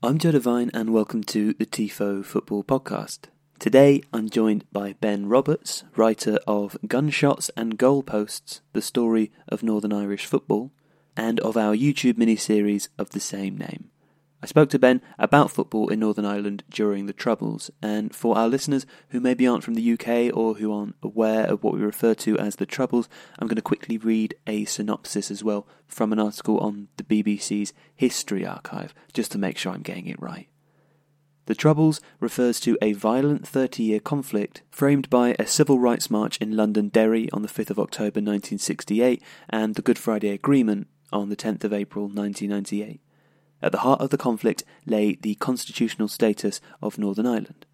I'm Joe Devine, and welcome to the TIFO Football Podcast. Today, I'm joined by Ben Roberts, writer of Gunshots and Goalposts The Story of Northern Irish Football, and of our YouTube mini-series of the same name. I spoke to Ben about football in Northern Ireland during the Troubles, and for our listeners who maybe aren't from the UK or who aren't aware of what we refer to as the Troubles, I'm going to quickly read a synopsis as well from an article on the BBC's History Archive, just to make sure I'm getting it right. The Troubles refers to a violent 30 year conflict framed by a civil rights march in Londonderry on the 5th of October 1968 and the Good Friday Agreement on the 10th of April 1998. At the heart of the conflict lay the constitutional status of Northern Ireland.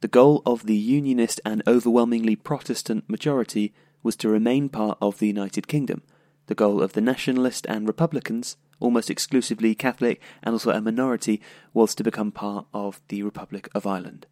The goal of the Unionist and overwhelmingly Protestant majority was to remain part of the United Kingdom. The goal of the Nationalist and Republicans, almost exclusively Catholic and also a minority, was to become part of the Republic of Ireland.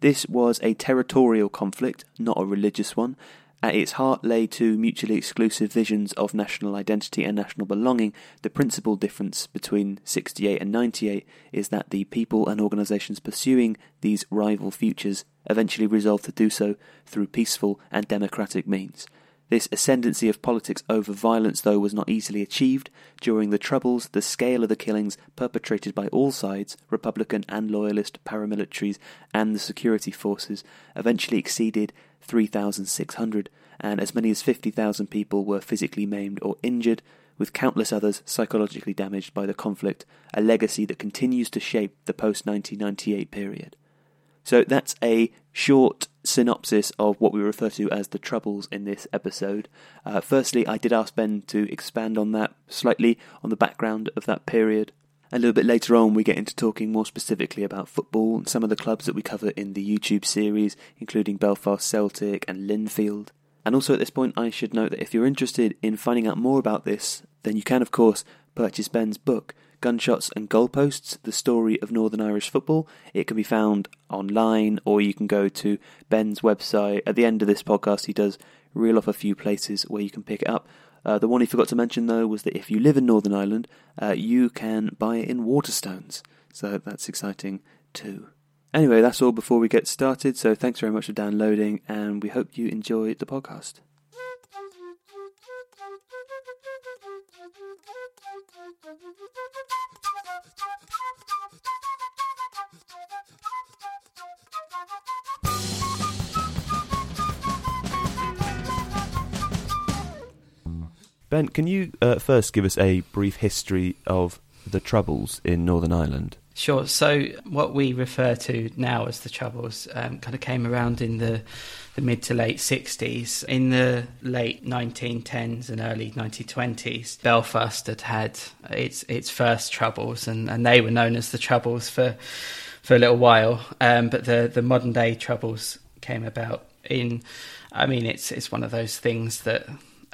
This was a territorial conflict, not a religious one, at its heart lay two mutually exclusive visions of national identity and national belonging. The principal difference between 68 and 98 is that the people and organisations pursuing these rival futures eventually resolved to do so through peaceful and democratic means. This ascendancy of politics over violence, though, was not easily achieved. During the Troubles, the scale of the killings perpetrated by all sides, Republican and Loyalist paramilitaries and the security forces, eventually exceeded 3,600, and as many as 50,000 people were physically maimed or injured, with countless others psychologically damaged by the conflict, a legacy that continues to shape the post 1998 period. So that's a short synopsis of what we refer to as the troubles in this episode. Uh, firstly, I did ask Ben to expand on that slightly, on the background of that period. A little bit later on, we get into talking more specifically about football and some of the clubs that we cover in the YouTube series, including Belfast Celtic and Linfield. And also at this point, I should note that if you're interested in finding out more about this, then you can, of course, purchase Ben's book, Gunshots and Goalposts The Story of Northern Irish Football. It can be found online, or you can go to Ben's website. At the end of this podcast, he does reel off a few places where you can pick it up. Uh, the one he forgot to mention, though, was that if you live in Northern Ireland, uh, you can buy it in Waterstones. So that's exciting too. Anyway, that's all before we get started. So thanks very much for downloading, and we hope you enjoy the podcast. Ben, can you uh, first give us a brief history of the Troubles in Northern Ireland? Sure. So, what we refer to now as the Troubles um, kind of came around in the, the mid to late 60s. In the late 1910s and early 1920s, Belfast had had its its first Troubles, and, and they were known as the Troubles for for a little while. Um, but the, the modern day Troubles came about in. I mean, it's it's one of those things that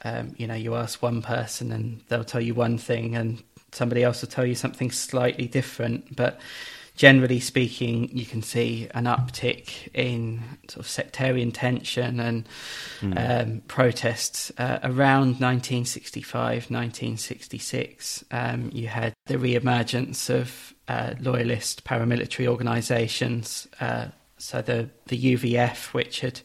um, you know, you ask one person and they'll tell you one thing, and somebody else will tell you something slightly different. But generally speaking, you can see an uptick in sort of sectarian tension and mm. um, protests uh, around 1965, 1966. Um, you had the re-emergence of uh, loyalist paramilitary organisations. Uh, so the the UVF, which had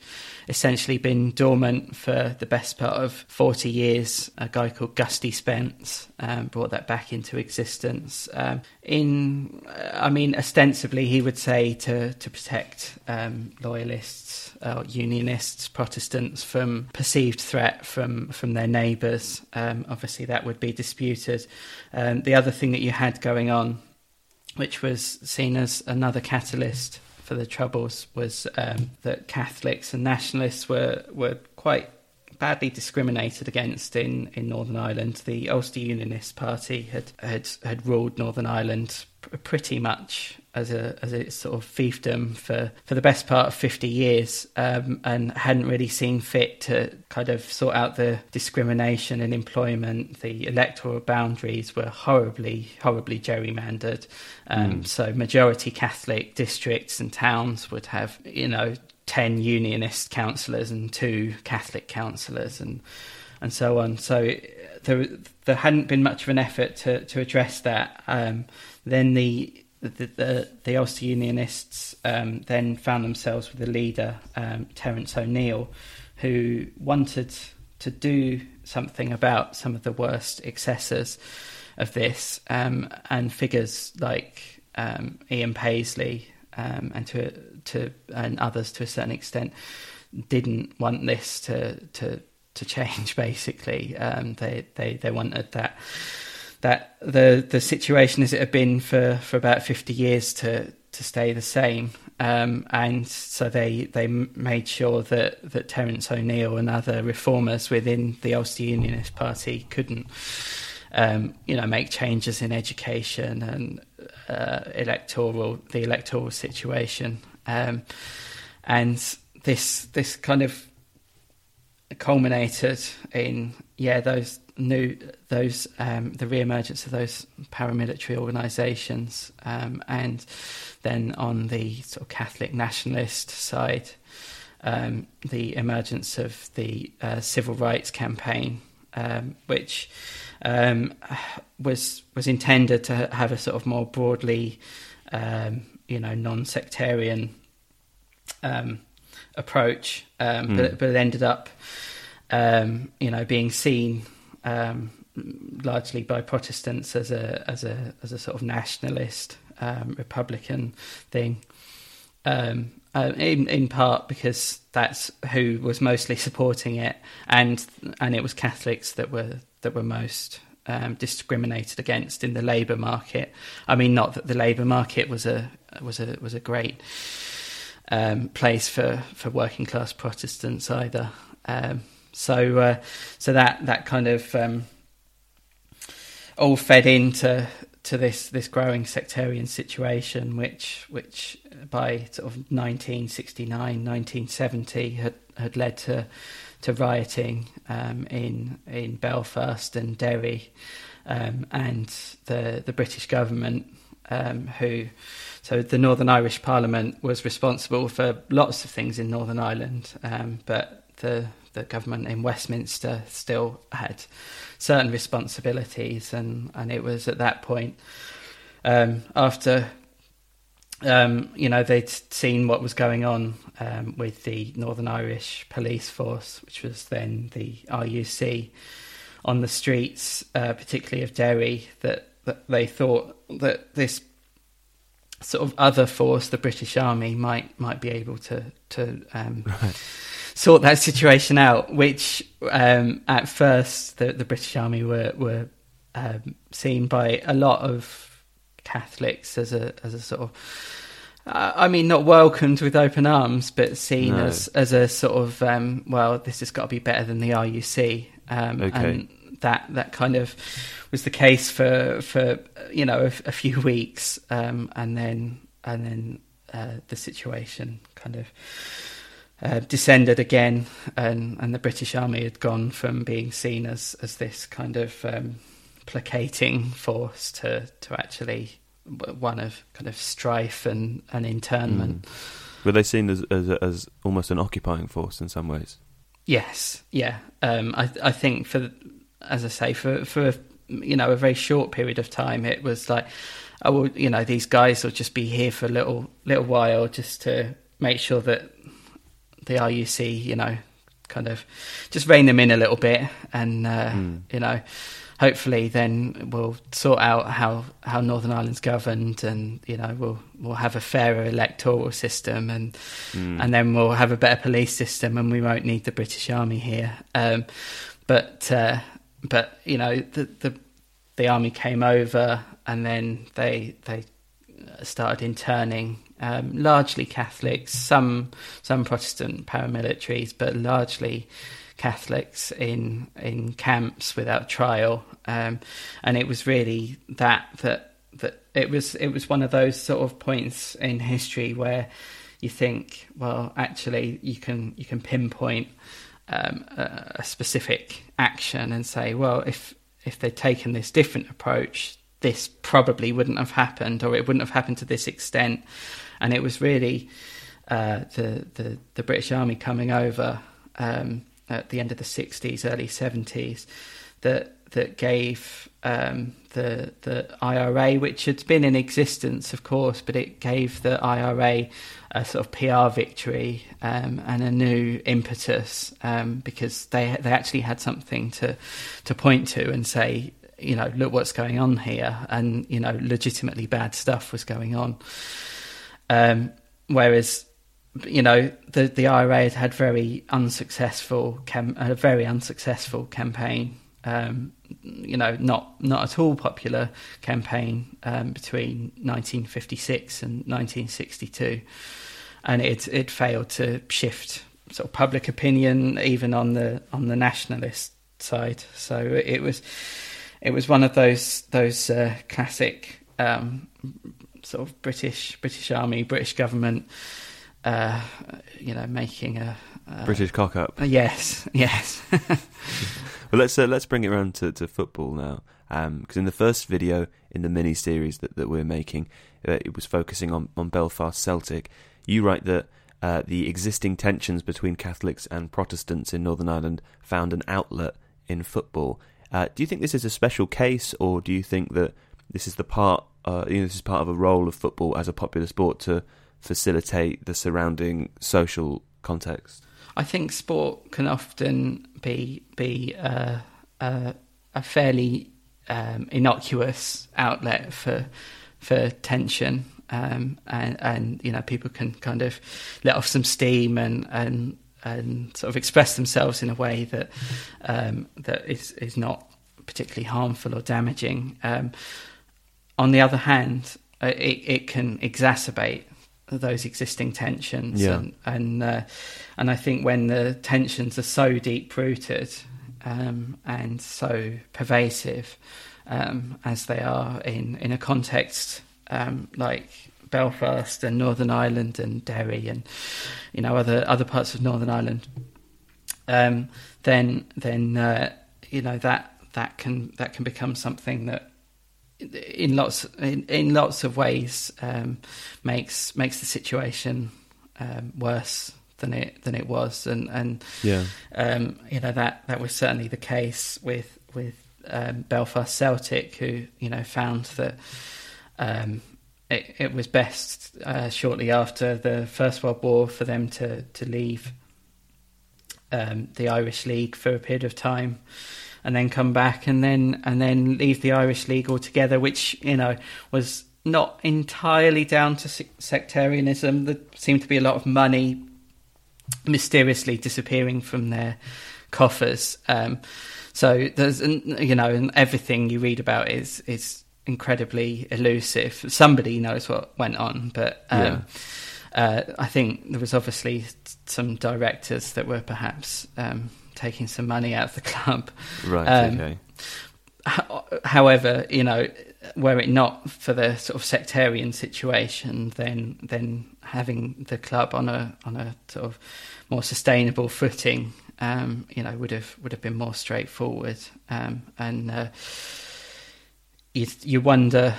essentially been dormant for the best part of 40 years. A guy called Gusty Spence um, brought that back into existence. Um, in, I mean, ostensibly, he would say to to protect um, loyalists, uh, unionists, Protestants from perceived threat from from their neighbours. Um, obviously, that would be disputed. Um, the other thing that you had going on, which was seen as another catalyst for the Troubles was um, that Catholics and nationalists were were quite badly discriminated against in, in Northern Ireland. The Ulster Unionist Party had had, had ruled Northern Ireland pretty much as a as a sort of fiefdom for, for the best part of 50 years um, and hadn't really seen fit to kind of sort out the discrimination in employment. The electoral boundaries were horribly, horribly gerrymandered. Um, mm. So majority Catholic districts and towns would have, you know, 10 unionist councillors and two Catholic councillors and and so on. So there, there hadn't been much of an effort to, to address that. Um, then the the, the, the Ulster Unionists um, then found themselves with a leader, um, Terence O'Neill, who wanted to do something about some of the worst excesses of this, um, and figures like um, Ian Paisley um, and to to and others to a certain extent didn't want this to to to change. Basically, um, they they they wanted that that the the situation as it had been for, for about fifty years to to stay the same, um, and so they they made sure that that Terence O'Neill and other reformers within the Ulster Unionist Party couldn't. Um, you know, make changes in education and uh, electoral the electoral situation, um, and this this kind of culminated in yeah those new those um, the re-emergence of those paramilitary organisations, um, and then on the sort of Catholic nationalist side, um, the emergence of the uh, civil rights campaign, um, which um, was was intended to have a sort of more broadly, um, you know, non-sectarian approach, mm. but but it ended up. Um, you know, being seen um, largely by Protestants as a as a as a sort of nationalist um, Republican thing. Um, uh, in in part because that's who was mostly supporting it, and and it was Catholics that were that were most um, discriminated against in the labour market. I mean, not that the labour market was a was a was a great um, place for, for working class Protestants either. Um, so uh, so that that kind of um, all fed into to this this growing sectarian situation, which which by sort of 1969, 1970 had had led to to rioting um, in in Belfast and Derry, um, and the the British government um, who. So the Northern Irish Parliament was responsible for lots of things in Northern Ireland, um, but the the government in Westminster still had certain responsibilities, and, and it was at that point um, after um, you know they'd seen what was going on um, with the Northern Irish Police Force, which was then the RUC, on the streets, uh, particularly of Derry, that, that they thought that this sort of other force, the British Army, might might be able to to um, right sort that situation out. Which um, at first the, the British Army were were um, seen by a lot of Catholics as a as a sort of uh, I mean, not welcomed with open arms, but seen no. as as a sort of um, well, this has got to be better than the RUC, um, okay. and that that kind of was the case for for you know a, a few weeks, um, and then and then uh, the situation kind of uh, descended again, and, and the British Army had gone from being seen as, as this kind of um, placating force to, to actually one of kind of strife and, and internment. Mm. Were they seen as, as as almost an occupying force in some ways? Yes, yeah. Um, I I think for as I say for for you know a very short period of time, it was like, oh well, you know these guys will just be here for a little little while just to make sure that the RUC, you know, kind of just rein them in a little bit, and uh, mm. you know, hopefully then we'll sort out how how Northern Ireland's governed, and you know, we'll we'll have a fairer electoral system, and mm. and then we'll have a better police system, and we won't need the British Army here. Um, but uh, but you know, the the the army came over, and then they they started interning um, largely Catholics, some some Protestant paramilitaries, but largely Catholics in in camps without trial. Um, and it was really that that that it was it was one of those sort of points in history where you think, well, actually, you can you can pinpoint um, a, specific action and say, well, if if they'd taken this different approach, this probably wouldn't have happened, or it wouldn't have happened to this extent. And it was really uh, the, the, the British Army coming over um, at the end of the '60s, early '70s that that gave um, the the IRA, which had been in existence, of course, but it gave the IRA a sort of PR victory um, and a new impetus um, because they they actually had something to to point to and say, you know, look what's going on here, and you know, legitimately bad stuff was going on. Um, whereas you know the the IRA had had very unsuccessful a very unsuccessful campaign um, you know, not not at all popular campaign um, between 1956 and 1962, and it it failed to shift sort of public opinion even on the on the nationalist side. So it was it was one of those those uh, classic um, sort of British British Army British government, uh, you know, making a uh, British cock up. yes, yes. well, let's uh, let's bring it around to, to football now, because um, in the first video in the mini series that, that we're making, uh, it was focusing on, on Belfast Celtic. You write that uh, the existing tensions between Catholics and Protestants in Northern Ireland found an outlet in football. Uh, do you think this is a special case, or do you think that this is the part, uh, you know, this is part of a role of football as a popular sport to facilitate the surrounding social context? I think sport can often be be uh, uh, a fairly um, innocuous outlet for for tension, um, and and you know people can kind of let off some steam and and and sort of express themselves in a way that um, that is is not particularly harmful or damaging. Um, on the other hand, uh, it, it can exacerbate those existing tensions yeah. and and, uh, and I think when the tensions are so deep rooted um, and so pervasive um, as they are in in a context um, like Belfast and Northern Ireland and Derry and you know other other parts of Northern Ireland um, then then uh, you know that that can that can become something that in lots in, in lots of ways um, makes makes the situation um, worse than it than it was, and and yeah, um, you know that that was certainly the case with with um, Belfast Celtic, who you know found that um, it, it was best uh, shortly after the First World War for them to to leave um, the Irish League for a period of time and then come back and then and then leave the Irish League altogether, which you know was not entirely down to sectarianism. There seemed to be a lot of money mysteriously disappearing from their coffers. Um, so there's you know, and everything you read about is is incredibly elusive. Somebody knows what went on, but um, yeah. uh, I think there was obviously some directors that were perhaps um, taking some money out of the club. Right. Um, okay. However, you know, were it not for the sort of sectarian situation, then then having the club on a on a sort of more sustainable footing, um, you know, would have would have been more straightforward. Um, and uh, you you wonder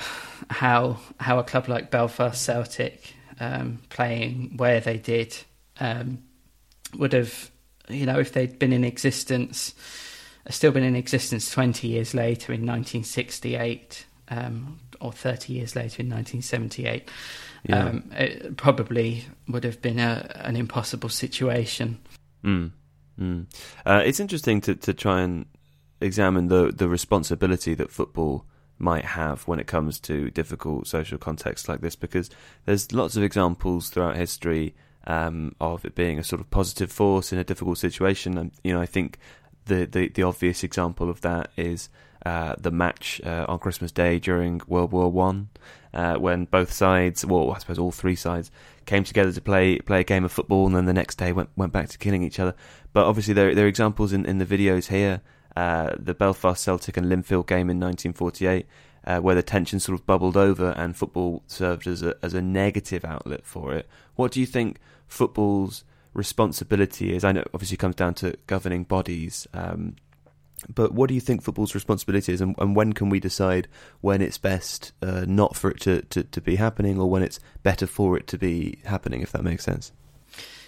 how how a club like Belfast Celtic, um, playing where they did, um, would have you know, if they'd been in existence, still been in existence 20 years later in 1968, um, or 30 years later in 1978, yeah. um, it probably would have been a, an impossible situation. Mm. Mm. Uh, it's interesting to, to try and examine the, the responsibility that football might have when it comes to difficult social contexts like this because there's lots of examples throughout history um, of it being a sort of positive force in a difficult situation. And you know, I think the the, the obvious example of that is uh, the match uh, on Christmas Day during World War One, uh, when both sides, well, I suppose all three sides, came together to play play a game of football, and then the next day went went back to killing each other. But obviously, there there are examples in, in the videos here. Uh, the Belfast Celtic and Linfield game in 1948, uh, where the tension sort of bubbled over and football served as a as a negative outlet for it. What do you think football's responsibility is? I know obviously comes down to governing bodies, um, but what do you think football's responsibility is, and, and when can we decide when it's best uh, not for it to, to, to be happening, or when it's better for it to be happening, if that makes sense?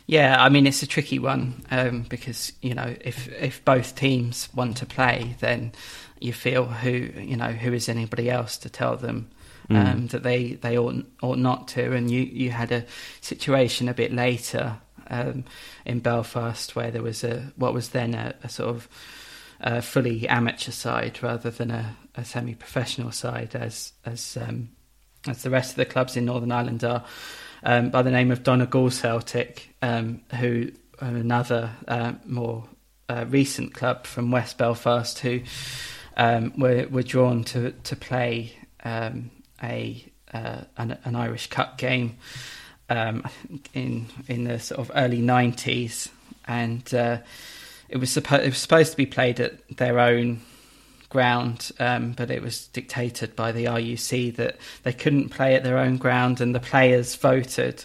Yeah, I mean it's a tricky one um, because you know if if both teams want to play, then you feel who you know who is anybody else to tell them mm. um, that they they ought ought not to. And you you had a situation a bit later um, in Belfast where there was a what was then a, a sort of a fully amateur side rather than a, a semi-professional side as as um, as the rest of the clubs in Northern Ireland are um, by the name of Donegal Celtic, um, who another uh, more uh, recent club from West Belfast, who um, were were drawn to to play um, a uh, an, an, Irish Cup game um, in in the sort of early nineties, and uh, it was supposed it was supposed to be played at their own ground, um, but it was dictated by the RUC that they couldn't play at their own ground, and the players voted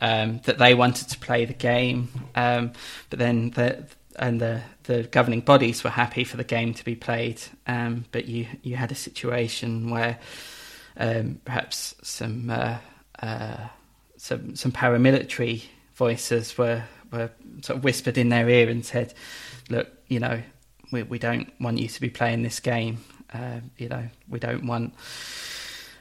um, that they wanted to play the game. Um, but then the and the the governing bodies were happy for the game to be played, um, but you you had a situation where um, perhaps some uh, uh, some some paramilitary voices were were sort of whispered in their ear and said, "Look, you know, we, we don't want you to be playing this game. Uh, you know, we don't want.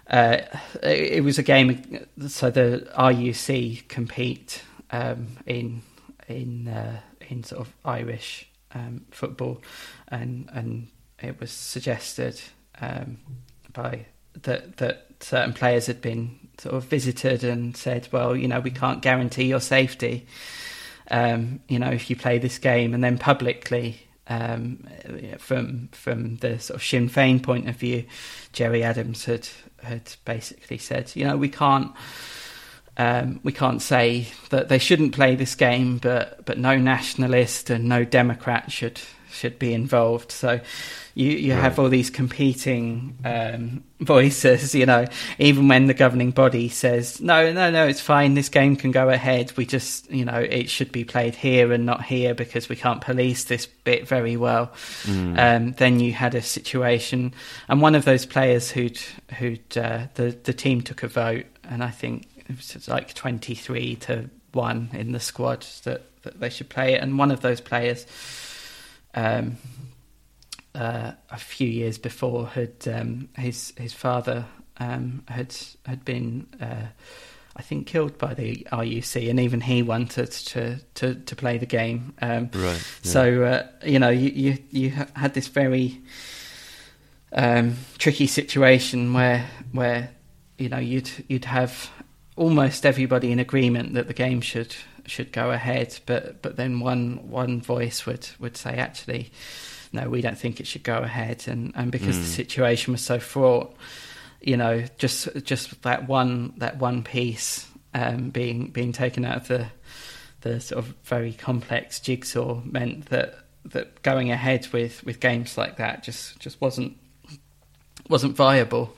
Uh, it, it, was a game, so the RUC compete um, in in uh, in sort of Irish um, football, and and it was suggested um, by that that certain players had been sort of visited and said, well, you know, we can't guarantee your safety. Um, you know, if you play this game, and then publicly um, from from the sort of Sinn Féin point of view, Gerry Adams had had basically said, you know, we can't um, we can't say that they shouldn't play this game, but but no nationalist and no Democrat should should be involved. So you you right. have all these competing um, voices. You know, even when the governing body says no, no, no, it's fine. This game can go ahead. We just you know it should be played here and not here because we can't police this bit very well. Mm. Um, then you had a situation, and one of those players who'd who'd uh, the the team took a vote, and I think it was like twenty three to one in the squad that that they should play it, and one of those players. Um, uh, a few years before had um, his his father um, had had been uh, I think killed by the RUC, and even he wanted to to, to play the game. Um, right. Yeah. So uh, you know you, you you had this very um, tricky situation where where you know you'd you'd have almost everybody in agreement that the game should should go ahead, but but then one one voice would would say actually no, we don't think it should go ahead. And, and because mm. the situation was so fraught, you know, just just that one that one piece um, being being taken out of the the sort of very complex jigsaw meant that that going ahead with, with games like that just, just wasn't wasn't viable.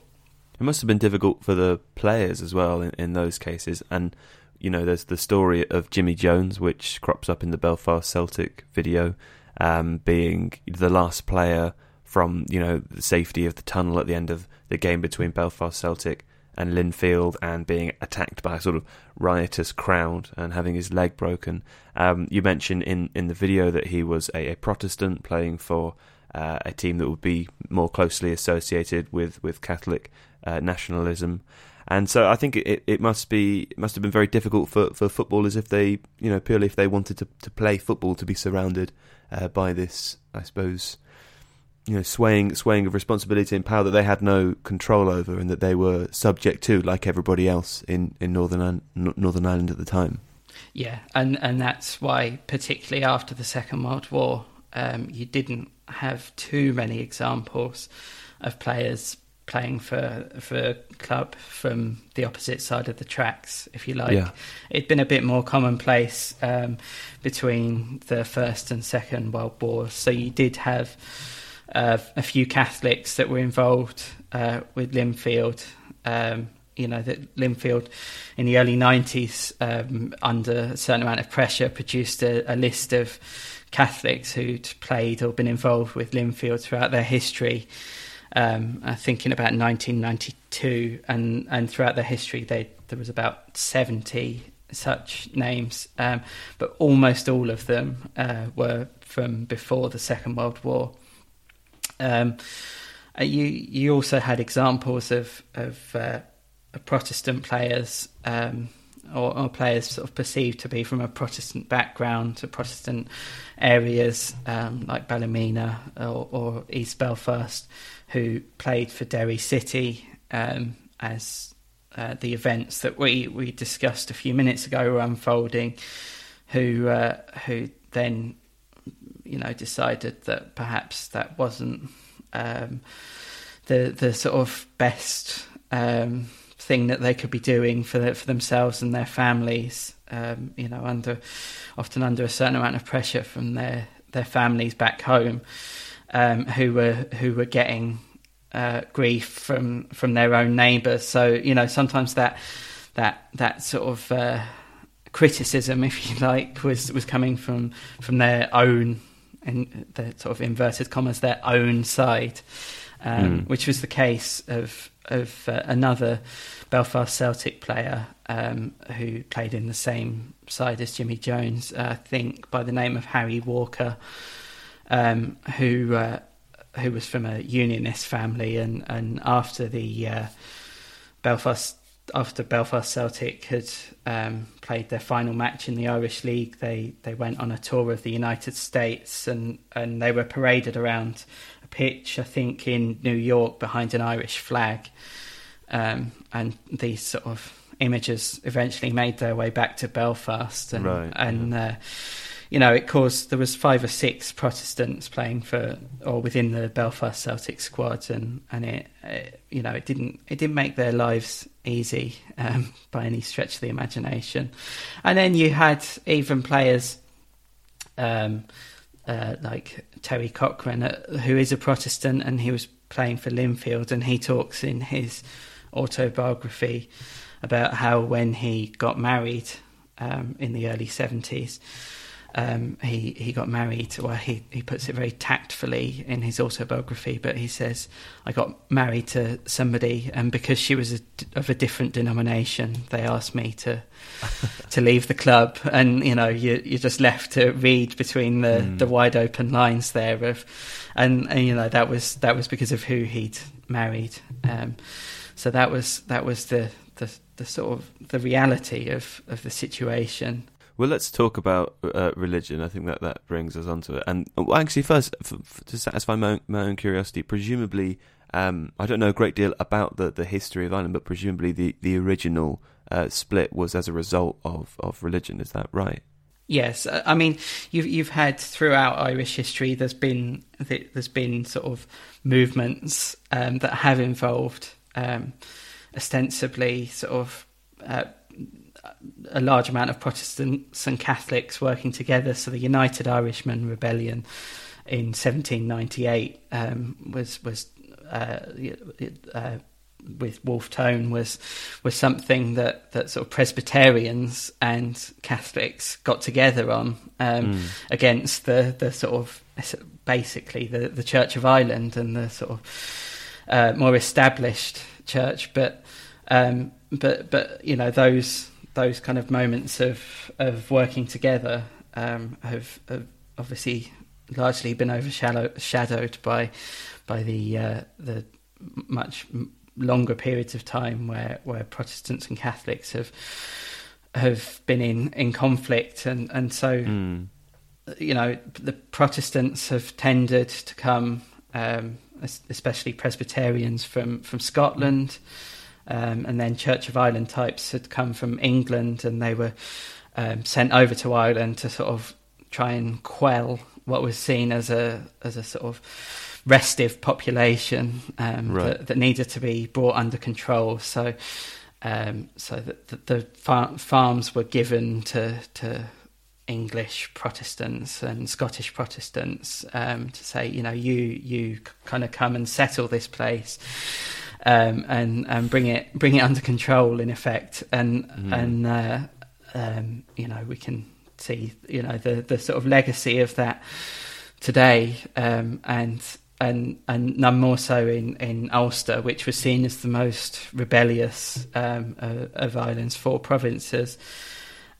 It must have been difficult for the players as well in, in those cases. And you know, there's the story of Jimmy Jones, which crops up in the Belfast Celtic video, um, being the last player from you know the safety of the tunnel at the end of the game between Belfast Celtic and Linfield, and being attacked by a sort of riotous crowd and having his leg broken. Um, you mentioned in, in the video that he was a, a Protestant playing for uh, a team that would be more closely associated with with Catholic uh, nationalism. And so I think it, it must be must have been very difficult for, for footballers if they you know purely if they wanted to, to play football to be surrounded uh, by this, I suppose, you know, swaying swaying of responsibility and power that they had no control over, and that they were subject to, like everybody else in in Northern Northern Ireland at the time. Yeah, and and that's why, particularly after the Second World War, um, you didn't have too many examples of players playing for for a club from the opposite side of the tracks, if you like. Yeah. It'd been a bit more commonplace um, between the First and Second World Wars, so you did have uh, a few Catholics that were involved uh, with Linfield. Um, you know that Linfield in the early 90s, um, under a certain amount of pressure, produced a, a list of Catholics who'd played or been involved with Linfield throughout their history um, thinking about 1992, and, and throughout their history, they, there was about 70 such names, um, but almost all of them uh, were from before the Second World War. Um, uh, you you also had examples of of, uh, Protestant players um, or, or, players sort of perceived to be from a Protestant background, to Protestant areas um, like Ballymena or, or, East Belfast, who played for Derry City um, as uh, the events that we, we discussed a few minutes ago were unfolding. Who uh, who then you know decided that perhaps that wasn't um, the the sort of best um, thing that they could be doing for the, for themselves and their families. Um, you know, under often under a certain amount of pressure from their their families back home, um, who were who were getting uh, grief from from their own neighbours. So you know, sometimes that that that sort of uh, criticism, if you like, was was coming from from their own in the sort of inverted commas their own side, um, mm. which was the case of of uh, another Belfast Celtic player um, who played in the same side as Jimmy Jones, uh, I think by the name of Harry Walker, um, who uh, who was from a Unionist family, and and after the uh, Belfast after Belfast Celtic had um, played their final match in the Irish League, they they went on a tour of the United States and and they were paraded around pitch, I think in New York, behind an Irish flag, um, and these sort of images eventually made their way back to Belfast, and right, and. Yeah. Uh, you know, it caused there was five or six Protestants playing for or within the Belfast Celtic squad, and and it, it you know it didn't it didn't make their lives easy um, by any stretch of the imagination. And then you had even players um, uh, like Terry Cochrane, uh, who is a Protestant, and he was playing for Linfield, and he talks in his autobiography about how when he got married um, in the early seventies um, he he got married. Well, he he puts it very tactfully in his autobiography, but he says, "I got married to somebody, and because she was a, of a different denomination, they asked me to to leave the club." And you know, you you're just left to read between the mm. the wide open lines there of, and, and you know that was that was because of who he'd married. Um, so that was that was the the the sort of the reality of of the situation. Well, let's talk about uh, religion. I think that that brings us onto it. And well, actually, first, to satisfy my own, my own curiosity, presumably, um, I don't know a great deal about the, the history of Ireland, but presumably the the original uh, split was as a result of, of religion. Is that right? Yes, uh, I mean you've you've had throughout Irish history. There's been there's been sort of movements um, that have involved um, ostensibly sort of uh, a large amount of Protestants and Catholics working together. So the United Irishmen Rebellion in 1798 um, was was uh, uh, with Wolfe Tone was was something that, that sort of Presbyterians and Catholics got together on um, mm. against the the sort of basically the the Church of Ireland and the sort of uh, more established church, but um, but but you know those those kind of moments of of working together um, have, have, obviously largely been overshadowed by by the uh, the much longer periods of time where where Protestants and Catholics have have been in in conflict and and so mm. you know the Protestants have tended to come um, especially Presbyterians from from Scotland. Mm um, and then Church of Ireland types had come from England and they were um, sent over to Ireland to sort of try and quell what was seen as a as a sort of restive population um, right. that, that, needed to be brought under control. So, um, so that the, the far- farms were given to to English Protestants and Scottish Protestants um, to say, you know, you you kind of come and settle this place um, and and bring it bring it under control in effect, and mm. and uh, um, you know we can see you know the the sort of legacy of that today, um, and and and none more so in, in Ulster, which was seen as the most rebellious um, uh, of Ireland's four provinces.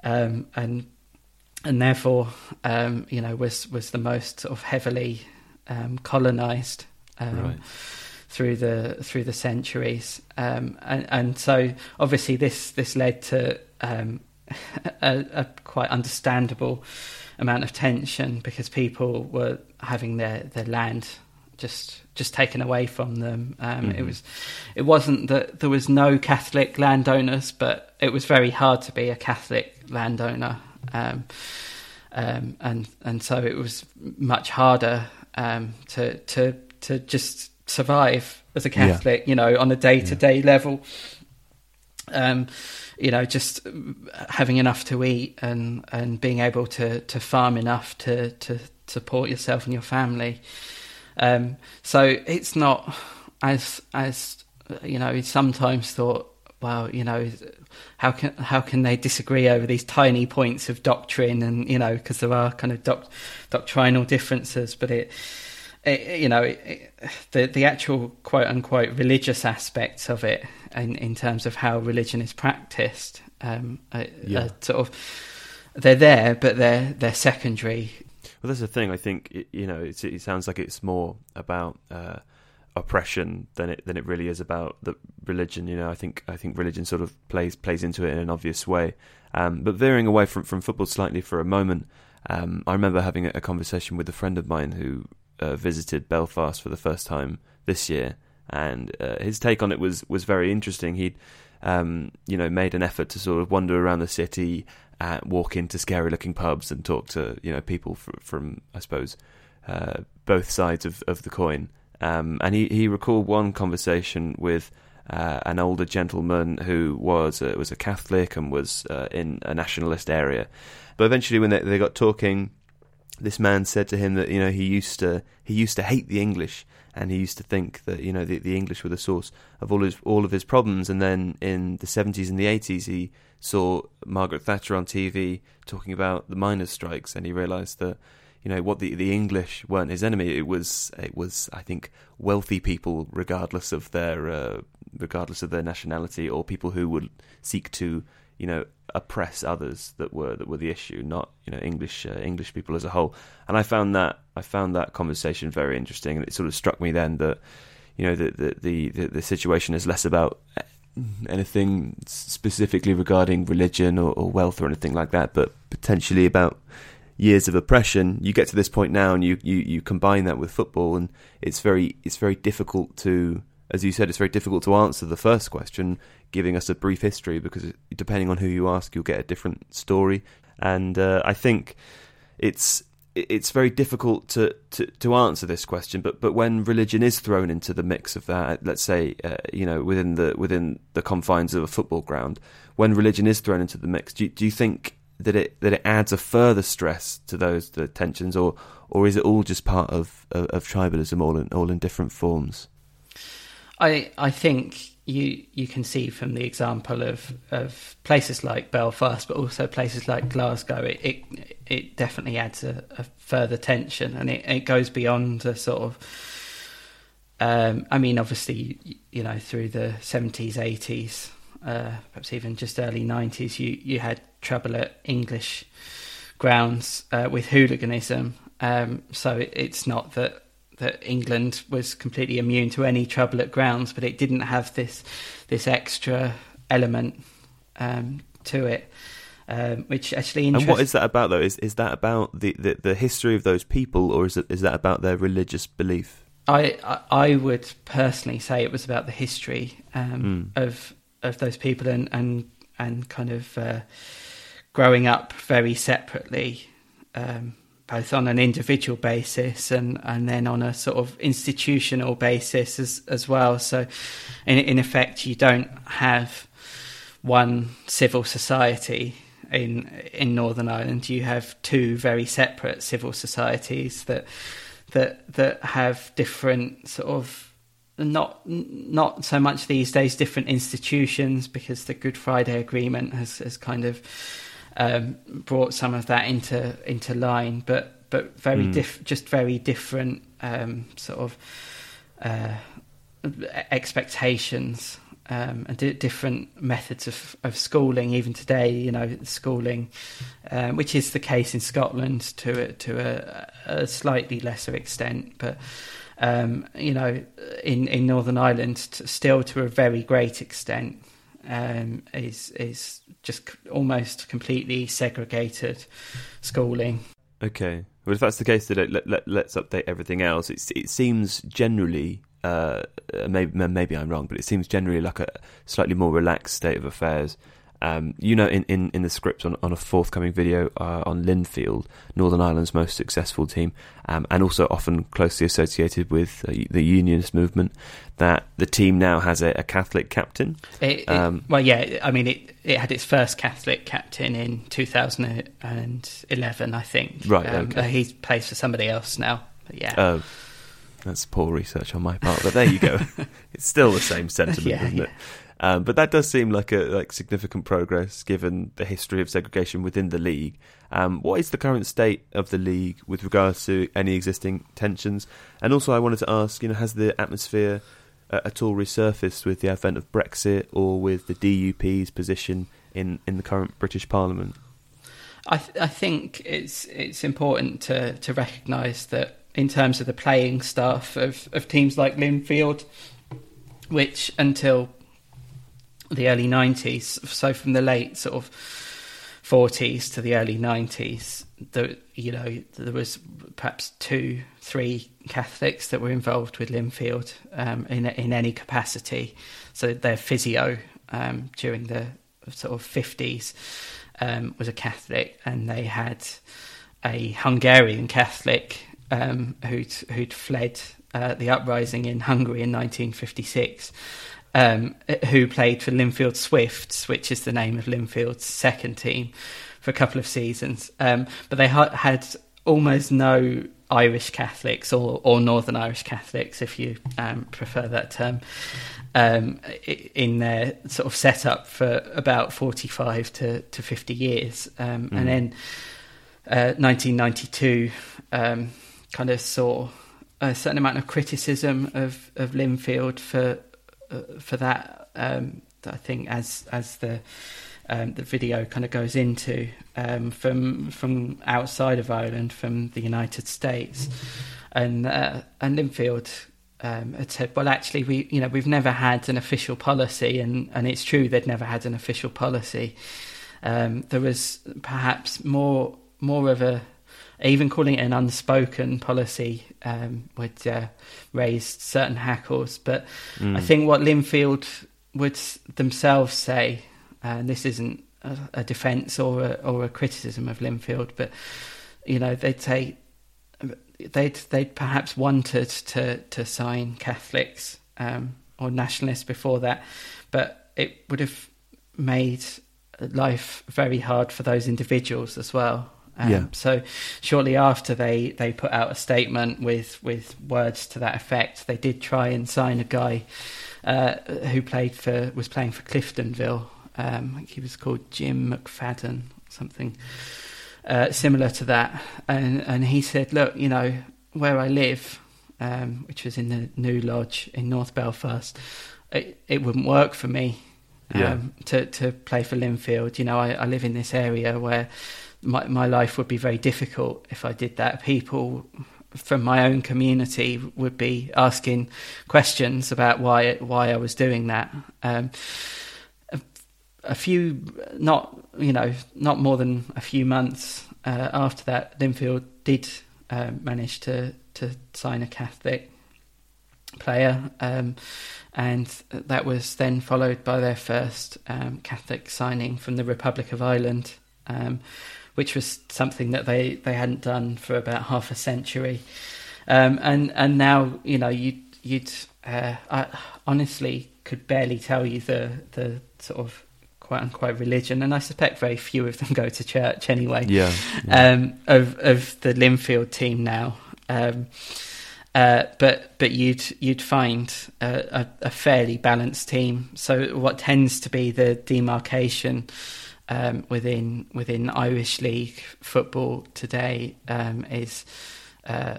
um, and and therefore, um, you know, was was the most sort of heavily um, colonized um, Right. Through the through the centuries, um, and, and so obviously this this led to um, a, a quite understandable amount of tension because people were having their, their land just just taken away from them. Um, It Mhm. was it wasn't that there was no Catholic landowners, but it was very hard to be a Catholic landowner, um, um, and and so it was much harder um, to to to just survive as a Yeah. Catholic, you know, on a day to day level. Um, you know, just having enough to eat and, and being able to, to farm enough to, to support yourself and your family. Um, so it's not as as you know. Sometimes thought, well, you know, how can how can they disagree over these tiny points of doctrine and you know because there are kind of doc, doctrinal differences, but it. It, you know, it, it, the the actual quote unquote religious aspects of it, in, in terms of how religion is practiced, um, are, Yeah. are sort of they're there, but they're they're secondary. Well, that's the thing. I think it, you know it's, it sounds like it's more about uh, oppression than it than it really is about the religion. You know, I think I think religion sort of plays plays into it in an obvious way. Um, but veering away from from football slightly for a moment, um, I remember having a, a conversation with a friend of mine who uh, visited Belfast for the first time this year, and uh, his take on it was was very interesting. He'd um, you know made an effort to sort of wander around the city, uh, walk into scary looking pubs, and talk to you know people fr- from I suppose uh, both sides of, of the coin. Um, and he, he recalled one conversation with uh, an older gentleman who was uh, was a Catholic and was uh, in a nationalist area. But eventually, when they, they got talking, this man said to him that you know he used to he used to hate the English and he used to think that you know the, the English were the source of all his all of his problems. And then in the seventies and the eighties, he saw Margaret Thatcher on TV talking about the miners' strikes, and he realised that you know what the the English weren't his enemy. It was it was I think wealthy people, regardless of their uh, regardless of their nationality, or people who would seek to you know oppress others that were that were the issue, not you know English uh, English people as a whole. And I found that I found that conversation very interesting, and it sort of struck me then that you know the the the, the, the situation is less about anything specifically regarding religion or, or wealth or anything like that, but potentially about years of oppression. You get to this point now, and you, you, you combine that with football, and it's very it's very difficult to, as you said, it's very difficult to answer the first question, giving us a brief history because depending on who you ask, you'll get a different story. And uh, I think it's it's very difficult to, to, to answer this question, but but when religion is thrown into the mix of that, let's say uh, you know within the within the confines of a football ground, when religion is thrown into the mix, do you, do you think that it that it adds a further stress to those the tensions, or or is it all just part of of, of tribalism, all in all in different forms? I I think you you can see from the example of, of places like Belfast, but also places like Glasgow, it it, it definitely adds a, a further tension, and it, it goes beyond a sort of. Um, I mean, obviously, you, you know, through the seventies, eighties, uh, perhaps even just early nineties, you you had trouble at English grounds uh, with hooliganism. Um, so it, it's not that that England was completely immune to any trouble at grounds, but it didn't have this this extra element um, to it, um, which actually And what is that about though? Is is that about the, the, the history of those people, or is it is that about their religious belief? I, I I would personally say it was about the history um, Mm. of of those people and and and kind of uh, growing up very separately, um, both on an individual basis and and then on a sort of institutional basis as as well. So, in in effect, you don't have one civil society in in Northern Ireland. You have two very separate civil societies that that that have different sort of not not so much these days different institutions because the Good Friday Agreement has has kind of um, brought some of that into into line, but but very Mm. diff- just very different um, sort of uh, expectations um, and di- different methods of, of schooling. Even today, you know, schooling, um, which is the case in Scotland to a, to a, a slightly lesser extent, but um, you know, in in Northern Ireland, still to a very great extent, um, is is just almost completely segregated schooling. Okay. Well, if that's the case, then let, let, let's update everything else. It, it seems generally, uh, maybe, maybe I'm wrong, but it seems generally like a slightly more relaxed state of affairs um, you know, in, in, in the script on, on a forthcoming video uh, on Linfield, Northern Ireland's most successful team, um, and also often closely associated with uh, the Unionist movement, that the team now has a, a Catholic captain. It, um, well, yeah, I mean, it, it had its first Catholic captain in 2011, I think. Right, um, okay. He plays for somebody else now. But yeah. Oh, that's poor research on my part, but there you go. it's still the same sentiment, Yeah, isn't yeah. it? Um, but that does seem like a like significant progress given the history of segregation within the league. Um, what is the current state of the league with regards to any existing tensions? And also, I wanted to ask, you know, has the atmosphere uh, at all resurfaced with the advent of Brexit or with the DUP's position in, in the current British Parliament? I, th- I think it's it's important to to recognise that in terms of the playing staff of, of teams like Linfield, which until the early nineties, so from the late sort of forties to the early nineties, the you know there was perhaps two, three Catholics that were involved with Linfield um, in in any capacity. So their physio um, during the sort of fifties um, was a Catholic, and they had a Hungarian Catholic um, who'd who'd fled uh, the uprising in Hungary in 1956. Um, who played for Linfield Swifts, which is the name of Linfield's second team, for a couple of seasons. Um, but they ha- had almost no Irish Catholics or, or Northern Irish Catholics, if you um, prefer that term, um, in their sort of setup for about 45 to, to 50 years. Um, Mm. And then uh, 1992 um, kind of saw a certain amount of criticism of, of Linfield for for that. Um, I think as as the um, the video kind of goes into um, from from outside of Ireland, from the United States, and uh, and Linfield um, had said, well, actually, we you know we've never had an official policy, and and it's true they'd never had an official policy. Um, there was perhaps more more of a even calling it an unspoken policy um, would uh, raise certain hackles. But Mm. I think what Linfield would themselves say, and this isn't a, a defence or a, or a criticism of Linfield, but you know they'd say they'd they'd perhaps wanted to to sign Catholics um, or nationalists before that, but it would have made life very hard for those individuals as well. Um, Yeah. So shortly after they, they put out a statement with, with words to that effect, they did try and sign a guy uh, who played for was playing for Cliftonville. Um, I think he was called Jim McFadden, something uh, similar to that. And and he said, look, you know where I live, um, which was in the New Lodge in North Belfast, it, it wouldn't work for me Yeah. um, to to play for Linfield. You know, I, I live in this area where my my life would be very difficult if I did that. People from my own community would be asking questions about why why I was doing that. Um, a, a few, not you know, not more than a few months uh, after that, Linfield did uh, manage to to sign a Catholic player, um, and that was then followed by their first um, Catholic signing from the Republic of Ireland, um, which was something that they, they hadn't done for about half a century, um, and and now you know you'd you'd uh, I honestly could barely tell you the the sort of quite unquote religion, and I suspect very few of them go to church anyway Yeah. yeah. um, of of the Linfield team now. Um, uh, but but you'd you'd find a, a, a fairly balanced team. So what tends to be the demarcation um, within within Irish League football today um, is, uh,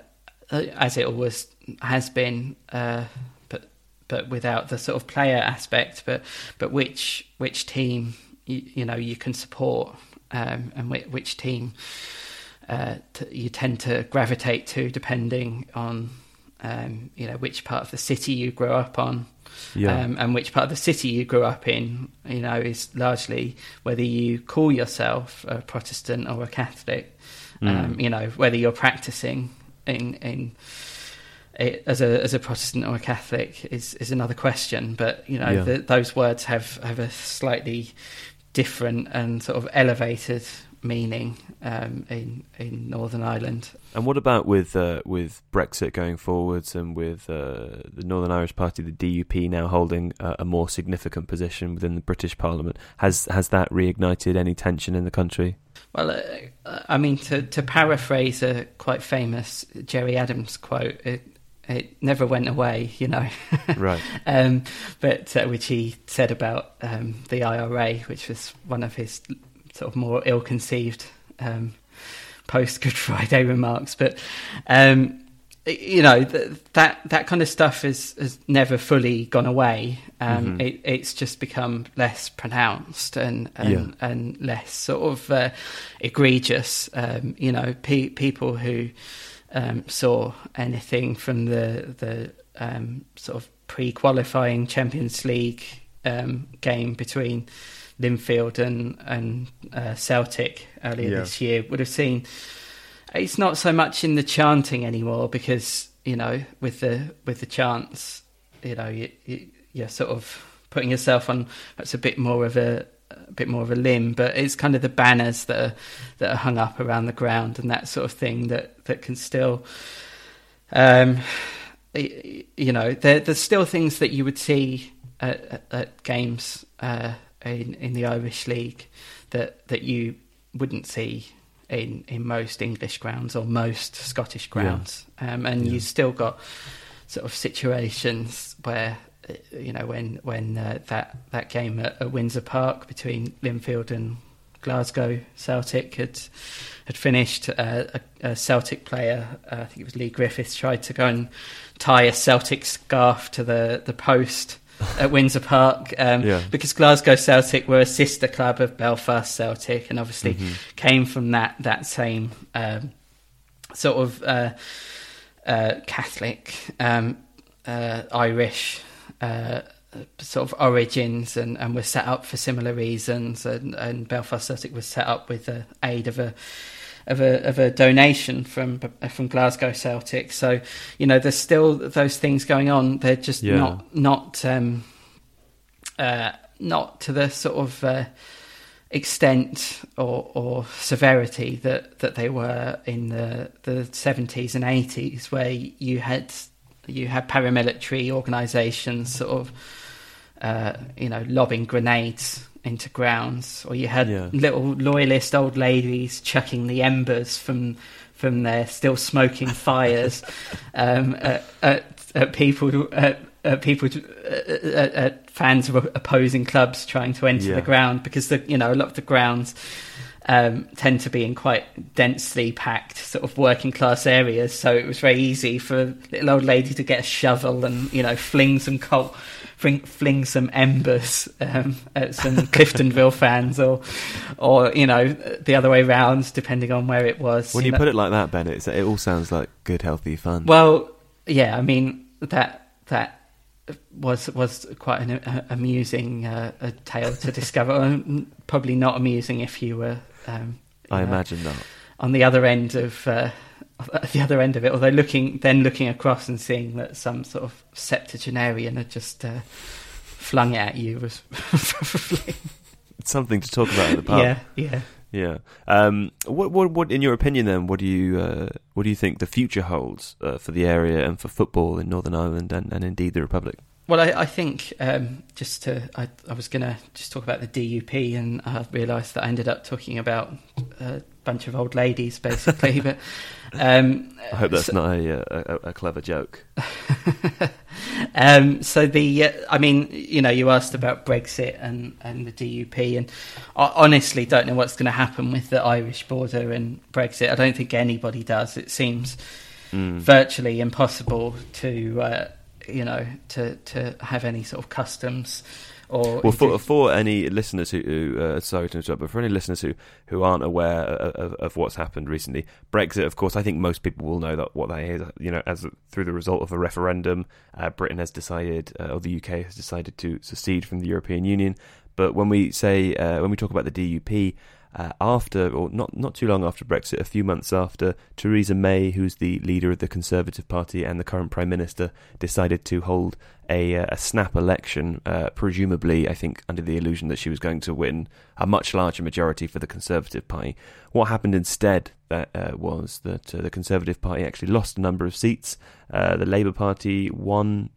as it always has been, uh, but but without the sort of player aspect. But but which which team you, you know you can support um, and which, which team uh, t- you tend to gravitate to depending on um, you know which part of the city you grow up on. Yeah. Um, and which part of the city you grew up in, you know, is largely whether you call yourself a Protestant or a Catholic. Um, you know, whether you're practicing in in it, as a as a Protestant or a Catholic is is another question. But you know, Yeah. the, those words have have a slightly different and sort of elevated meaning um, in in Northern Ireland. And what about with uh, with Brexit going forwards and with uh, the Northern Irish Party, the DUP, now holding uh, a more significant position within the British Parliament? Has has that reignited any tension in the country? Well, uh, I mean, to, to paraphrase a quite famous Gerry Adams quote, it, it never went away, you know. Right. um, but uh, which he said about um, the IRA, which was one of his sort of more ill-conceived um, post Good Friday remarks. But um, you know th- that that kind of stuff has has never fully gone away. Um, Mhm. it, it's just become less pronounced and and, Yeah. and less sort of uh, egregious. Um, you know, pe- people who um, saw anything from the the um, sort of pre-qualifying Champions League um, game between Linfield and and uh, Celtic earlier Yeah. this year would have seen. It's not so much in the chanting anymore because you know with the with the chants, you know you, you, you're sort of putting yourself on that's a bit more of a a bit more of a limb, but it's kind of the banners that are that are hung up around the ground and that sort of thing that that can still, um, you know, there, there's still things that you would see at, at, at games uh, in in the Irish League that that you wouldn't see in in most English grounds or most Scottish grounds, um, and Yeah. you still got sort of situations where uh, you know when when uh, that that game at, at Windsor Park between Linfield and Glasgow Celtic had had finished. Uh, a, a Celtic player, uh, I think it was Leigh Griffiths, tried to go and tie a Celtic scarf to the the post at Windsor Park um, Yeah. because Glasgow Celtic were a sister club of Belfast Celtic, and obviously Mhm. came from that that same um, sort of uh, uh, Catholic um, uh, Irish uh, sort of origins, and, and were set up for similar reasons. And, and Belfast Celtic was set up with the aid of a of a of a donation from from Glasgow Celtic. So you know, there's still those things going on. They're just Yeah. not not um, uh, not to the sort of uh, extent or, or severity that, that they were in the the seventies and eighties, where you had you had paramilitary organisations sort of uh, you know lobbing grenades into grounds, or you had Yeah. little loyalist old ladies chucking the embers from from their still smoking fires um, at, at, at people at, at people at, fans of opposing clubs trying to enter Yeah. the ground because the you know a lot of the grounds um, tend to be in quite densely packed sort of working class areas so it was very easy for a little old lady to get a shovel and you know fling some coal fling, fling some embers um, at some Cliftonville fans or or you know the other way round depending on where it was When you know. put it like that, Bennett, it all sounds like good, healthy fun. Well, yeah, I mean that that was was quite an uh, amusing uh, a tale to discover. Um, Probably not amusing if you were. Um, you I know, imagine not. on the other end of. Uh, at the other end of it, although looking then looking across and seeing that some sort of septuagenarian had just uh, flung it at you was probably something to talk about at the pub. yeah yeah Yeah. Um, what, what, what, in your opinion, then, what do you, uh, what do you think the future holds uh, for the area and for football in Northern Ireland and, and indeed the Republic? Well, I, I think um, just to, I, I was going to just talk about the DUP, and I realised that I ended up talking about a bunch of old ladies, basically. but um, I hope that's so, not a, a, a clever joke. um, so the, uh, I mean, you know, you asked about Brexit and, and the DUP, and I honestly don't know what's going to happen with the Irish border and Brexit. I don't think anybody does. It seems Mm. virtually impossible to uh, you know, to to have any sort of customs. Or well, for, for any listeners who, who uh, sorry to interrupt, but for any listeners who, who aren't aware of, of, what's happened recently, Brexit, of course, I think most people will know that what that is. You know, as through the result of a referendum, uh, Britain has decided, uh, or the UK has decided to secede from the European Union. But when we say uh, when we talk about the DUP, uh, after, or not, not too long after Brexit, a few months after, Theresa May, who's the leader of the Conservative Party and the current Prime Minister, decided to hold a, uh, a snap election, uh, presumably, I think, under the illusion that she was going to win a much larger majority for the Conservative Party. What happened instead that, uh, was that uh, the Conservative Party actually lost a number of seats. Uh, the Labour Party won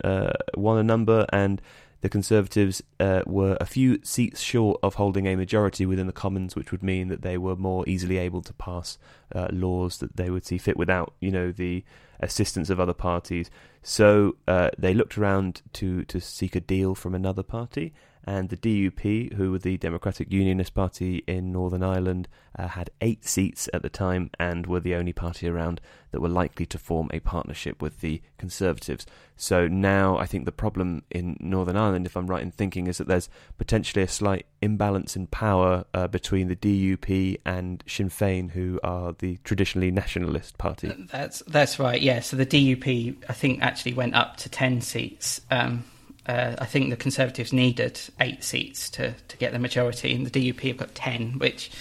won a number, and the Conservatives uh, were a few seats short of holding a majority within the Commons, which would mean that they were more easily able to pass uh, laws that they would see fit without, you know, the assistance of other parties. So uh, they looked around to to seek a deal from another party, and the DUP, who were the Democratic Unionist Party in Northern Ireland, uh, had eight seats at the time and were the only party around that were likely to form a partnership with the Conservatives. So now I think the problem in Northern Ireland, if I'm right in thinking, is that there's potentially a slight imbalance in power uh, between the DUP and Sinn Féin, who are the traditionally nationalist party. That's that's right. Yeah. So the DUP, I think, actually went up to ten seats. Um, uh, I think the Conservatives needed eight seats to, to get the majority, and the DUP have got ten, which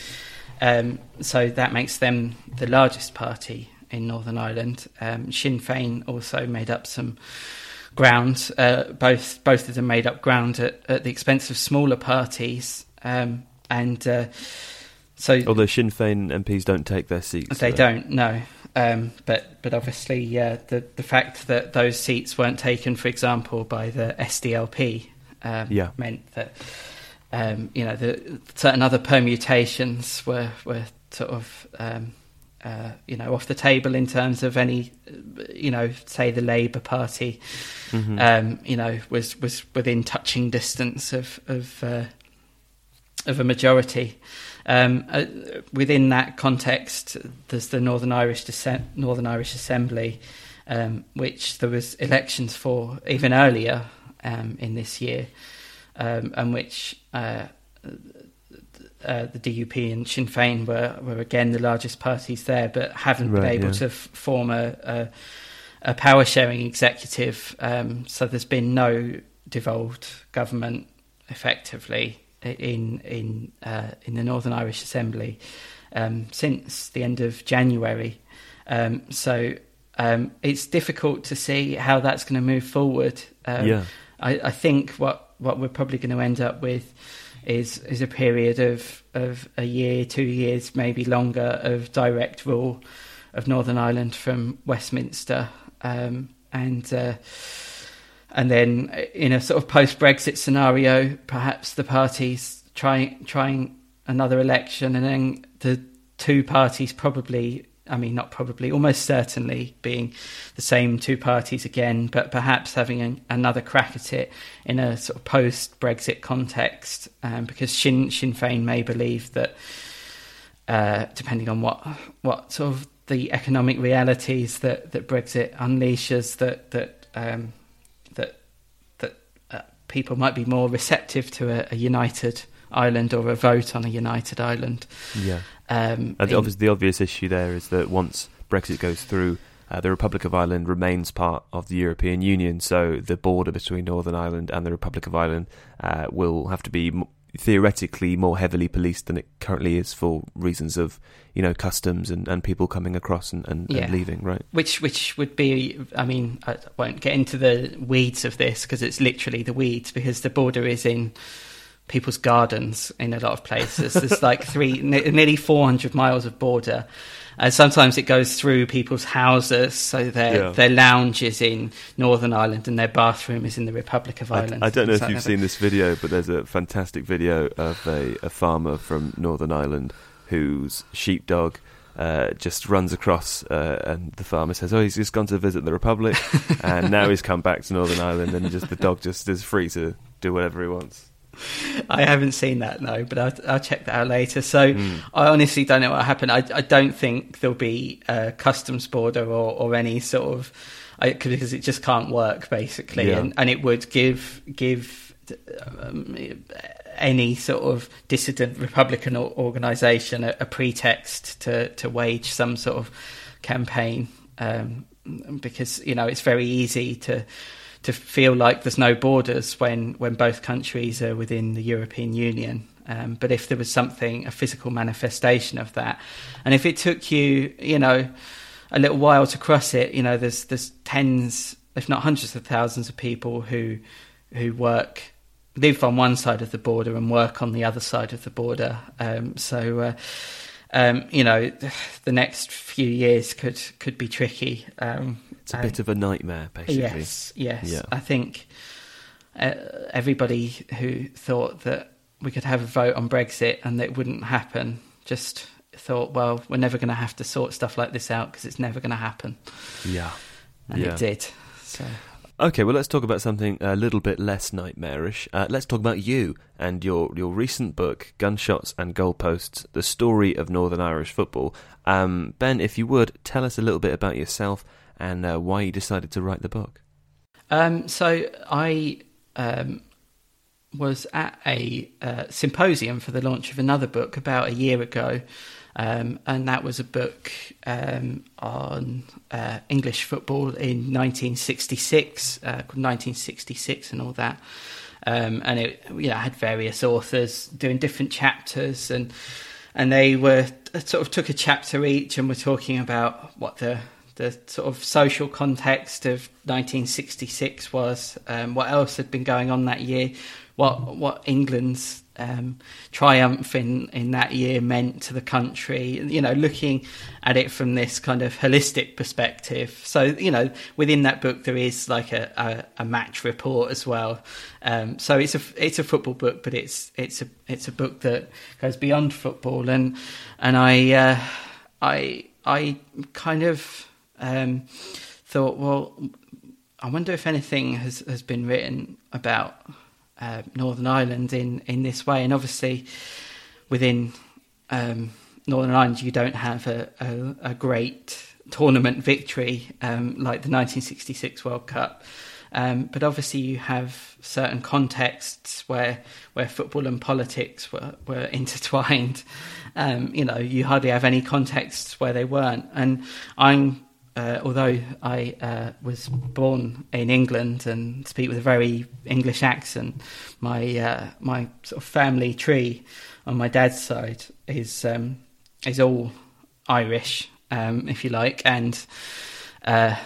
um, so that makes them the largest party in Northern Ireland. Um, Sinn Féin also made up some ground. Uh, both both of them made up ground at, at the expense of smaller parties, um, and uh, so although Sinn Féin MPs don't take their seats, they don't. No, um, but but obviously, the the fact that those seats weren't taken, for example, by the SDLP, um, yeah. meant that um, you know the certain other permutations were were sort of um, uh, you know off the table in terms of any you know say the Labour Party, mm-hmm. Um, you know was was within touching distance of of uh, of a majority. Um, uh, within that context, there's the Northern Irish Northern Irish Assembly, um, which there was elections for even earlier um, in this year, um, and which uh, uh, the DUP and Sinn Féin were, were again the largest parties there, but haven't right, been able yeah. to f- form a, a, a, power sharing executive. Um, so there's been no devolved government effectively in in uh, in the Northern Irish Assembly um, since the end of January. Um, so um, it's difficult to see how that's going to move forward. Um, yeah. I, I, think what what we're probably going to end up with is is a period of of a year, two years, maybe longer of direct rule of Northern Ireland from Westminster, um, and. Uh, and then in a sort of post Brexit scenario, perhaps the parties trying trying another election, and then the two parties probably, I mean, not probably, almost certainly being the same two parties again, but perhaps having an, another crack at it in a sort of post Brexit context, um, because Sinn Sinn Féin may believe that, uh, depending on what what sort of the economic realities that, that Brexit unleashes, that that um, people might be more receptive to a, a, united Ireland or a vote on a united Ireland. Yeah. Um, and the, obvious, the obvious issue there is that once Brexit goes through, uh, the Republic of Ireland remains part of the European Union, so the border between Northern Ireland and the Republic of Ireland uh, will have to be theoretically more heavily policed than it currently is for reasons of you know customs and, and people coming across and, and, yeah. and leaving right? Which which would be i mean i won't get into the weeds of this because it's literally the weeds because the border is in people's gardens in a lot of places. There's like three nearly 400 miles of border and sometimes it goes through people's houses, so their yeah. their lounge is in Northern Ireland and their bathroom is in the Republic of Ireland. I, I don't know if you've seen this video, but there's a fantastic video of a, a farmer from Northern Ireland whose sheepdog uh, just runs across, uh, and the farmer says, "Oh, he's just gone to visit the Republic, and now he's come back to Northern Ireland, and just the dog just is free to do whatever he wants." I haven't seen that no, but I'll, I'll check that out later. So mm. I honestly don't know what happened. I, I don't think there'll be a customs border or, or any sort of. because it just can't work basically, Yeah. and and it would give give um, any sort of dissident Republican organisation a, a pretext to to wage some sort of campaign, um, because you know it's very easy to to feel like there's no borders when when both countries are within the European Union. Um, but if there was something, a physical manifestation of that, and if it took you, you know, a little while to cross it, you know, there's there's tens, if not hundreds of thousands of people who who work live on one side of the border and work on the other side of the border. Um, so, uh, um, you know, the next few years could could be tricky. Um, It's a bit of a nightmare, basically. Yes, yes. Yeah. I think uh, everybody who thought that we could have a vote on Brexit and that it wouldn't happen just thought, well, we're never going to have to sort stuff like this out because it's never going to happen. Yeah. And Yeah. it did. So, Okay, well, let's talk about something a little bit less nightmarish. Uh, let's talk about you and your, your recent book, Gunshots and Goalposts The Story of Northern Irish Football. Um, ben, if you would, tell us a little bit about yourself and uh, why you decided to write the book. um, so I um, was at a uh, symposium for the launch of another book about a year ago. Um, and that was a book um, on uh, English football in 1966, uh, called 1966, and all that. Um, and it, you know, had various authors doing different chapters, and and they were sort of took a chapter each, and were talking about what the the sort of social context of 1966 was, um, what else had been going on that year, what what England's um, triumph in, in that year meant to the country. You know, looking at it from this kind of holistic perspective. So you know, within that book there is like a, a, a match report as well. Um, so it's a it's a football book, but it's it's a it's a book that goes beyond football. And and I uh, I I kind of um, thought, well, I wonder if anything has, has been written about uh, Northern Ireland in, in this way. And obviously, within um, Northern Ireland, you don't have a, a, a great tournament victory um, like the 1966 World Cup. Um, but obviously, you have certain contexts where where football and politics were, were intertwined. Um, you know, you hardly have any contexts where they weren't. And I'm uh, although I uh, was born in England and speak with a very English accent, my uh, my sort of family tree on my dad's side is um, is all Irish, um, if you like, and uh,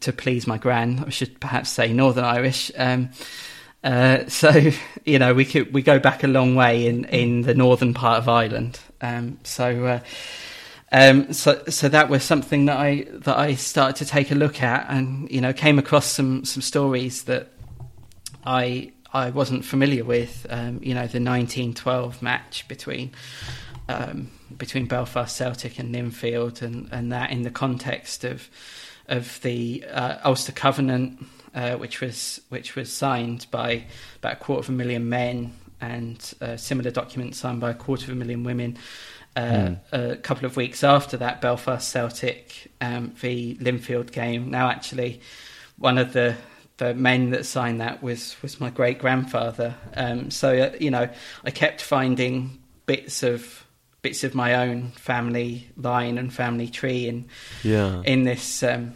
to please my gran, I should perhaps say Northern Irish. Um, uh, so you know we could we go back a long way in, in the northern part of Ireland. Um, so uh, um, so so that was something that I that I started to take a look at, and you know came across some some stories that I I wasn't familiar with. Um, you know the 1912 match between um, between Belfast Celtic and Linfield, and, and that in the context of of the uh, Ulster Covenant, uh, which was which was signed by about a quarter of a million men, and a similar document signed by a quarter of a million women. Uh, A couple of weeks after that Belfast Celtic um, v Linfield game. Now, actually, one of the the men that signed that was was my great grandfather. Um, so uh, you know, I kept finding bits of bits of my own family line and family tree in Yeah. in this um,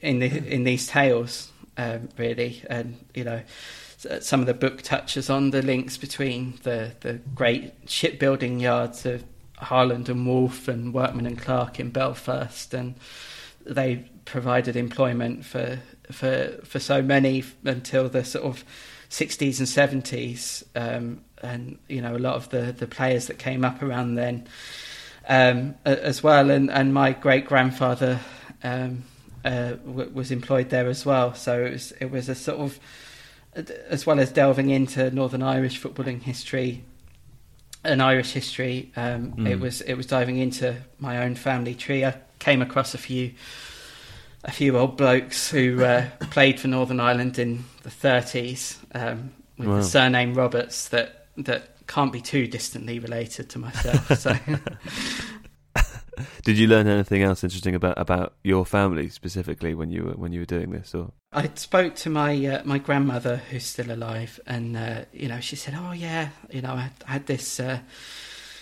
in the, in these tales, um, really, and you know. Some of the book touches on the links between the, the great shipbuilding yards of Harland and Wolff and Workman and Clark in Belfast, and they provided employment for for for so many until the sort of 60s and 70s, um, and you know a lot of the the players that came up around then um, as well, and and my great grandfather um, uh, w- was employed there as well. So it was it was a sort of as well as delving into Northern Irish footballing history and Irish history, um, Mm. it was it was diving into my own family tree. I came across a few a few old blokes who uh, played for Northern Ireland in the 30s um, with Wow. the surname Roberts that that can't be too distantly related to myself. So Did you learn anything else interesting about, about your family specifically when you were when you were doing this? Or I spoke to my uh, my grandmother who's still alive, and uh, you know she said, "Oh yeah, you know I had this." Uh,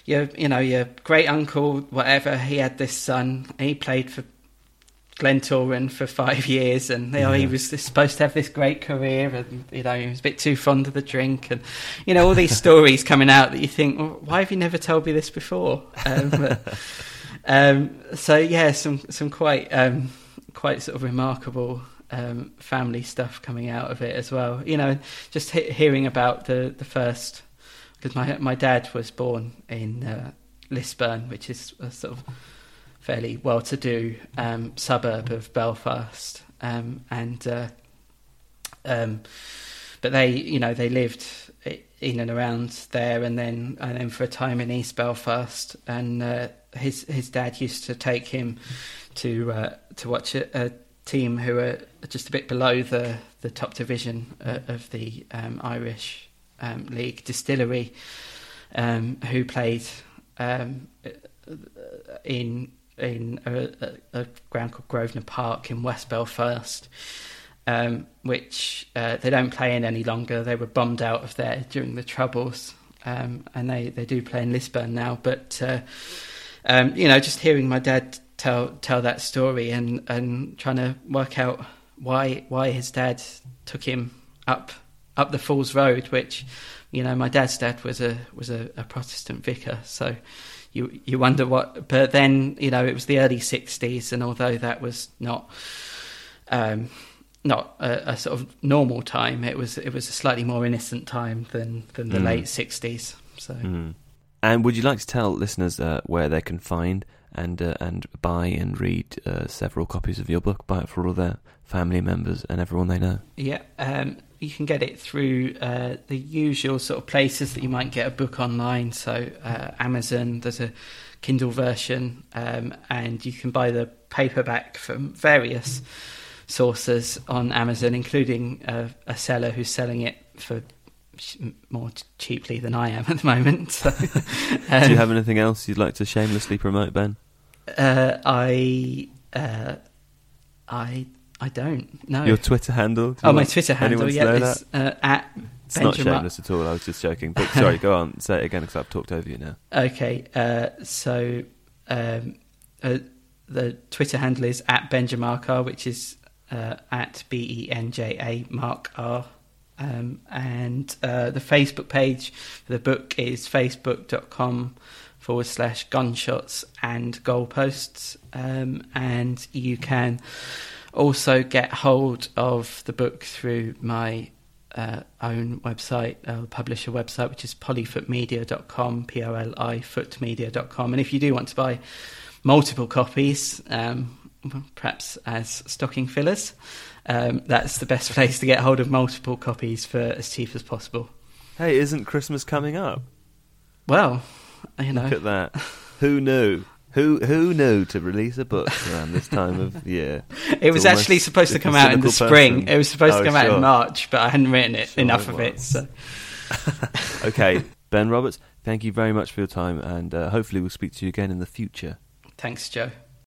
your, you know, your great uncle, whatever, he had this son. He played for Glentoran for five years, and you know, yeah. he was supposed to have this great career, and you know he was a bit too fond of the drink, and you know all these stories coming out that you think, well, why have you never told me this before? Um, but, um, so yeah, some some quite um, quite sort of remarkable um, family stuff coming out of it as well. You know, just he- hearing about the the first because my my dad was born in uh, Lisburn, which is a sort of fairly well-to-do um, suburb of Belfast, um, and uh, um, but they, you know, they lived in and around there, and then and then for a time in East Belfast, and uh, his his dad used to take him to uh, to watch a, a, team who are just a bit below the the top division uh, of the um, Irish um, league, Distillery, um, who played um, in in a, a, ground called Grosvenor Park in West Belfast, um, which uh, they don't play in any longer. They were bombed out of there during the Troubles, um, and they, they do play in Lisburn now. But uh, um, you know, just hearing my dad tell tell that story and and trying to work out why why his dad took him up up the Falls Road, which you know my dad's dad was a was a, a Protestant vicar, so you you wonder what. But then you know it was the early '60s, and although that was not um, not a, a, sort of normal time, it was it was a slightly more innocent time than than the mm. late '60s. So. Mm. And would you like to tell listeners uh, where they can find and uh, and buy and read uh, several copies of your book, buy it for all their family members and everyone they know? Yeah, um, you can get it through uh, the usual sort of places that you might get a book online. So uh, Amazon, there's a Kindle version, um, and you can buy the paperback from various sources on Amazon, including a seller who's selling it for more cheaply than I am at the moment. So, um, Do you have anything else you'd like to shamelessly promote, Ben? Uh, I uh, I I don't know. Your Twitter handle? Oh, my Twitter handle, yeah, it's uh, at It's Benjamin. not shameless at all. I was just joking. But sorry, go on. Say it again because I've talked over you now. Okay, uh, so um, uh, the Twitter handle is at Benjamark which is uh, at B E N J A Mark R. Um, and uh, the Facebook page for the book is facebook.com forward slash gunshots and goalposts. Um, and you can also get hold of the book through my uh, own website, uh, publisher website, which is polyfootmedia.com, P O L I footmedia.com. And if you do want to buy multiple copies, um, perhaps as stocking fillers, um, that's the best place to get hold of multiple copies for as cheap as possible. Hey, isn't Christmas coming up? Well, you know. Look at that. Who knew? Who who knew to release a book around this time of year? it was actually supposed to come out in the spring. Person. It was supposed oh, to come sure. out in March, but I hadn't written it sure enough it of it. So. okay, Ben Roberts, thank you very much for your time, and uh, hopefully we'll speak to you again in the future. Thanks, Joe.